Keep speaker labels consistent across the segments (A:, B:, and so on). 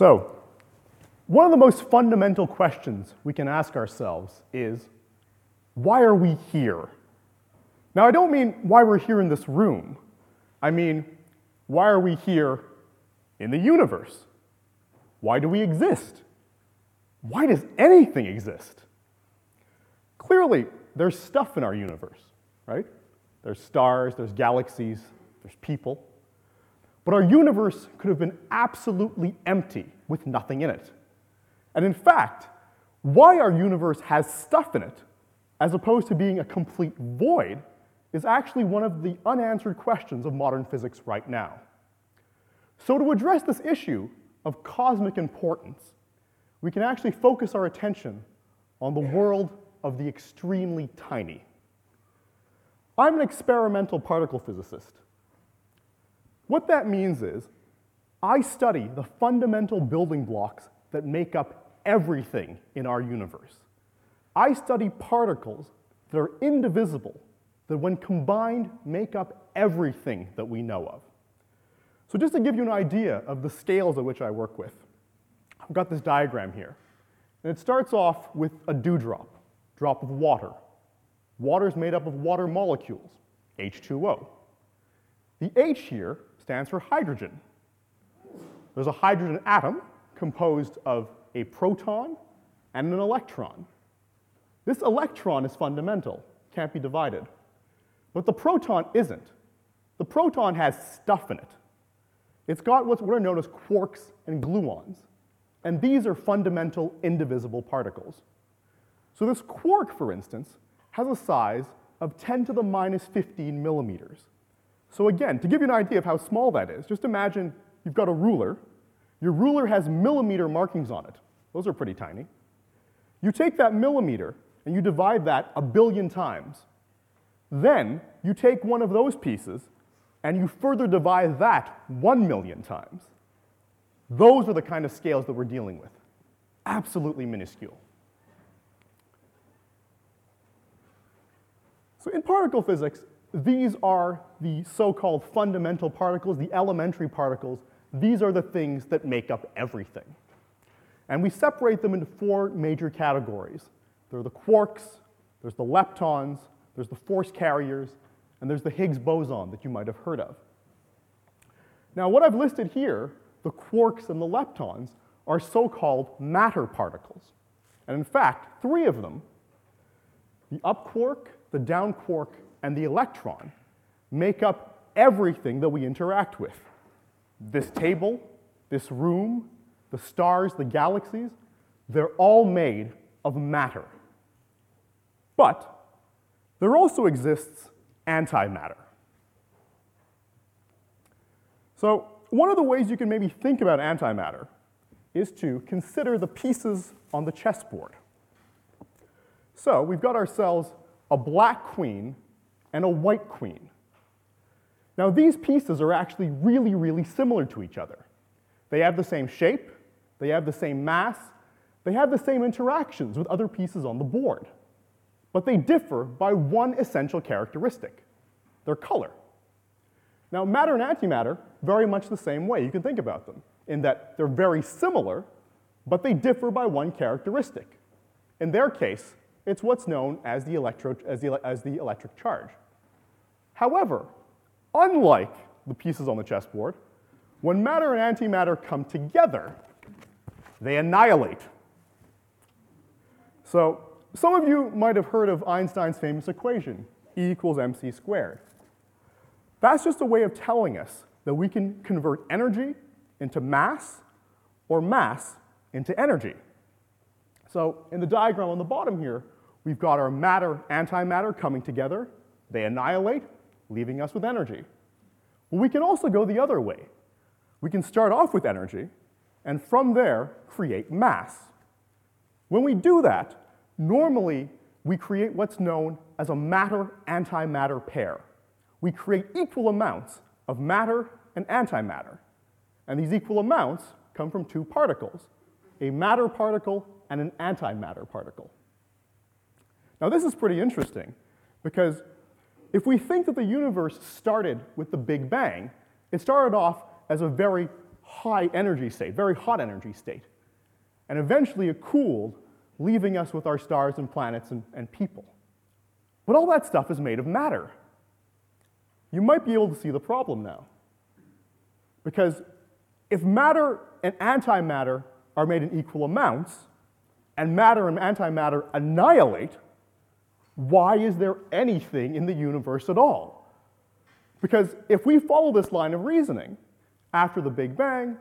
A: So, one of the most fundamental questions we can ask ourselves is why are we here? Now, I don't mean why we're here in this room. I mean, why are we here in the universe? Why do we exist? Why does anything exist? Clearly, there's stuff in our universe, right? There's stars, there's galaxies, there's people. But our universe could have been absolutely empty with nothing in it. And in fact, why our universe has stuff in it, as opposed to being a complete void, is actually one of the unanswered questions of modern physics right now. So, to address this issue of cosmic importance, we can actually focus our attention on the world of the extremely tiny. I'm an experimental particle physicist. What that means is I study the fundamental building blocks that make up everything in our universe. I study particles that are indivisible, that when combined make up everything that we know of. So just to give you an idea of the scales at which I work with, I've got this diagram here. And it starts off with a dewdrop, drop of water. Water is made up of water molecules, H2O. The H here stands for hydrogen. There's a hydrogen atom composed of a proton and an electron. This electron is fundamental, can't be divided. But the proton isn't. The proton has stuff in it. It's got what are known as quarks and gluons, and these are fundamental indivisible particles. So this quark, for instance, has a size of 10 to the minus 15 millimeters. So again, to give you an idea of how small that is, just imagine you've got a ruler. Your ruler has millimeter markings on it. Those are pretty tiny. You take that millimeter and you divide that a billion times. Then you take one of those pieces and you further divide that one million times. Those are the kind of scales that we're dealing with. Absolutely minuscule. So in particle physics, these are the so-called fundamental particles, the elementary particles. These are the things that make up everything. And we separate them into four major categories. There are the quarks, there's the leptons, there's the force carriers, and there's the Higgs boson that you might have heard of. Now, what I've listed here, the quarks and the leptons, are so-called matter particles. And in fact, three of them, the up quark, the down quark, and the electron make up everything that we interact with. This table, this room, the stars, the galaxies, they're all made of matter. But there also exists antimatter. So one of the ways you can maybe think about antimatter is to consider the pieces on the chessboard. So we've got ourselves a black queen and a white queen. Now, these pieces are actually really, really similar to each other. They have the same shape, they have the same mass, they have the same interactions with other pieces on the board. But they differ by one essential characteristic their color. Now, matter and antimatter, very much the same way. You can think about them in that they're very similar, but they differ by one characteristic. In their case, it's what's known as the, electro, as the, as the electric charge. However, unlike the pieces on the chessboard, when matter and antimatter come together, they annihilate. So some of you might have heard of Einstein's famous equation, E equals mc squared. That's just a way of telling us that we can convert energy into mass or mass into energy. So in the diagram on the bottom here, we've got our matter, antimatter coming together. They annihilate, leaving us with energy. Well, we can also go the other way. We can start off with energy, and from there, create mass. When we do that, normally we create what's known as a matter-antimatter pair. We create equal amounts of matter and antimatter. And these equal amounts come from two particles, a matter particle and an antimatter particle. Now this is pretty interesting because if we think that the universe started with the Big Bang, it started off as a very high energy state, very hot energy state. And eventually it cooled, leaving us with our stars and planets and, and people. But all that stuff is made of matter. You might be able to see the problem now. Because if matter and antimatter are made in equal amounts, and matter and antimatter annihilate, why is there anything in the universe at all? Because if we follow this line of reasoning, after the Big Bang,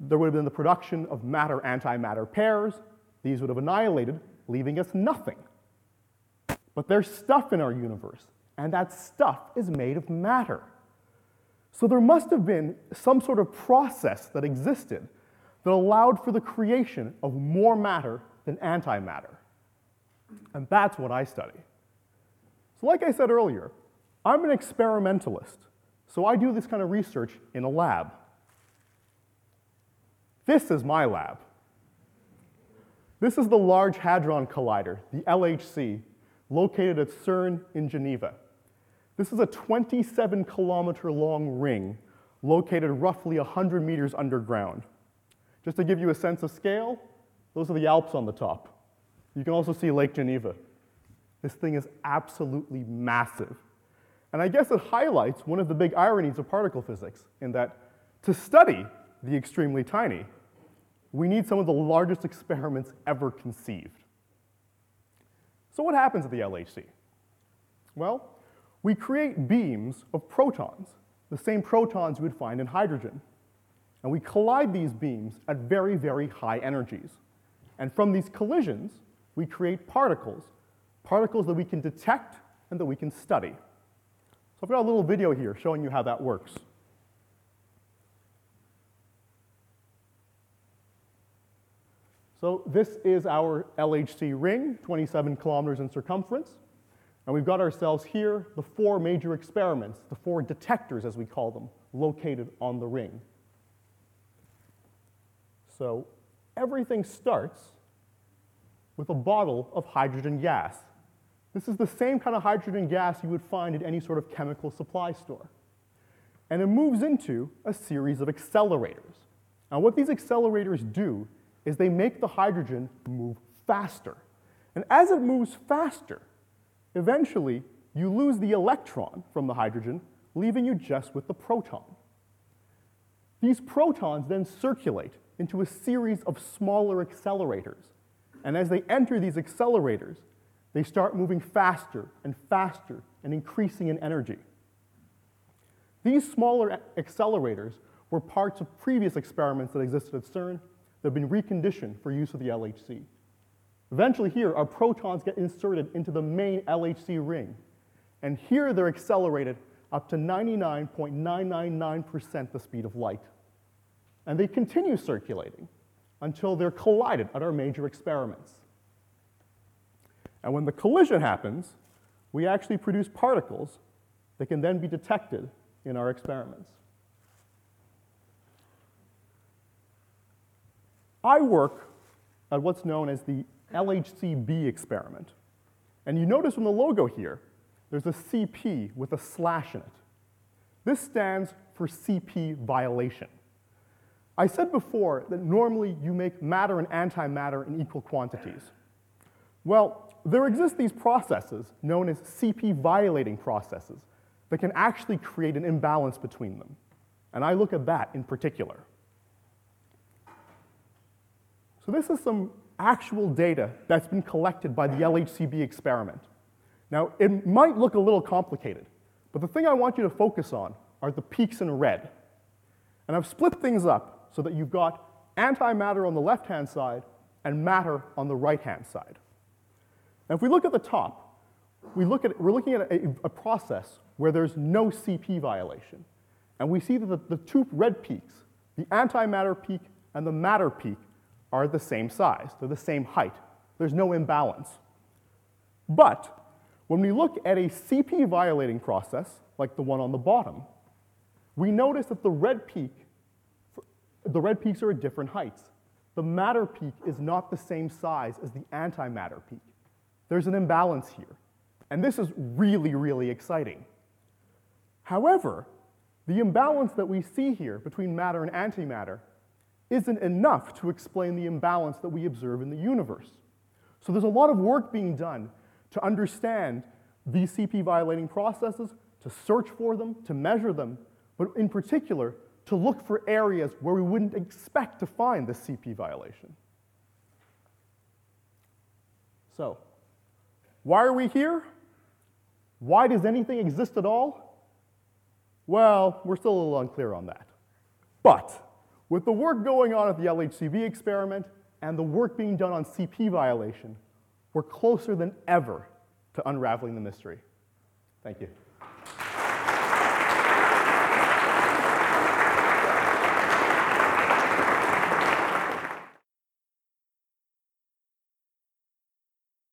A: there would have been the production of matter antimatter pairs. These would have annihilated, leaving us nothing. But there's stuff in our universe, and that stuff is made of matter. So there must have been some sort of process that existed that allowed for the creation of more matter than antimatter. And that's what I study. So, like I said earlier, I'm an experimentalist, so I do this kind of research in a lab. This is my lab. This is the Large Hadron Collider, the LHC, located at CERN in Geneva. This is a 27 kilometer long ring located roughly 100 meters underground. Just to give you a sense of scale, those are the Alps on the top. You can also see Lake Geneva. This thing is absolutely massive. And I guess it highlights one of the big ironies of particle physics in that to study the extremely tiny, we need some of the largest experiments ever conceived. So, what happens at the LHC? Well, we create beams of protons, the same protons you would find in hydrogen. And we collide these beams at very, very high energies. And from these collisions, we create particles, particles that we can detect and that we can study. So I've got a little video here showing you how that works. So this is our LHC ring, 27 kilometers in circumference. And we've got ourselves here the four major experiments, the four detectors as we call them, located on the ring. So everything starts with a bottle of hydrogen gas. This is the same kind of hydrogen gas you would find at any sort of chemical supply store. And it moves into a series of accelerators. Now, what these accelerators do is they make the hydrogen move faster. And as it moves faster, eventually you lose the electron from the hydrogen, leaving you just with the proton. These protons then circulate into a series of smaller accelerators. And as they enter these accelerators, they start moving faster and faster and increasing in energy. These smaller accelerators were parts of previous experiments that existed at CERN that have been reconditioned for use with the LHC. Eventually, here, our protons get inserted into the main LHC ring. And here they're accelerated up to 99.999% the speed of light. And they continue circulating until they're collided at our major experiments. And when the collision happens, we actually produce particles that can then be detected in our experiments. I work at what's known as the LHCb experiment. And you notice from the logo here, there's a CP with a slash in it. This stands for CP violation. I said before that normally you make matter and antimatter in equal quantities. Well, there exist these processes known as CP violating processes that can actually create an imbalance between them. And I look at that in particular. So this is some actual data that's been collected by the LHCb experiment. Now, it might look a little complicated, but the thing I want you to focus on are the peaks in red. And I've split things up so that you've got antimatter on the left-hand side and matter on the right-hand side. If we look at the top, we look at, we're looking at a, a process where there's no CP violation. And we see that the, the two red peaks, the antimatter peak and the matter peak, are the same size, they're the same height. There's no imbalance. But when we look at a CP violating process, like the one on the bottom, we notice that the red peak, the red peaks are at different heights. The matter peak is not the same size as the antimatter peak. There's an imbalance here. And this is really, really exciting. However, the imbalance that we see here between matter and antimatter isn't enough to explain the imbalance that we observe in the universe. So there's a lot of work being done to understand these CP violating processes, to search for them, to measure them, but in particular, to look for areas where we wouldn't expect to find the CP violation. So, why are we here? Why does anything exist at all? Well, we're still a little unclear on that. But with the work going on at the LHCb experiment and the work being done on CP violation, we're closer than ever to unraveling the mystery. Thank you.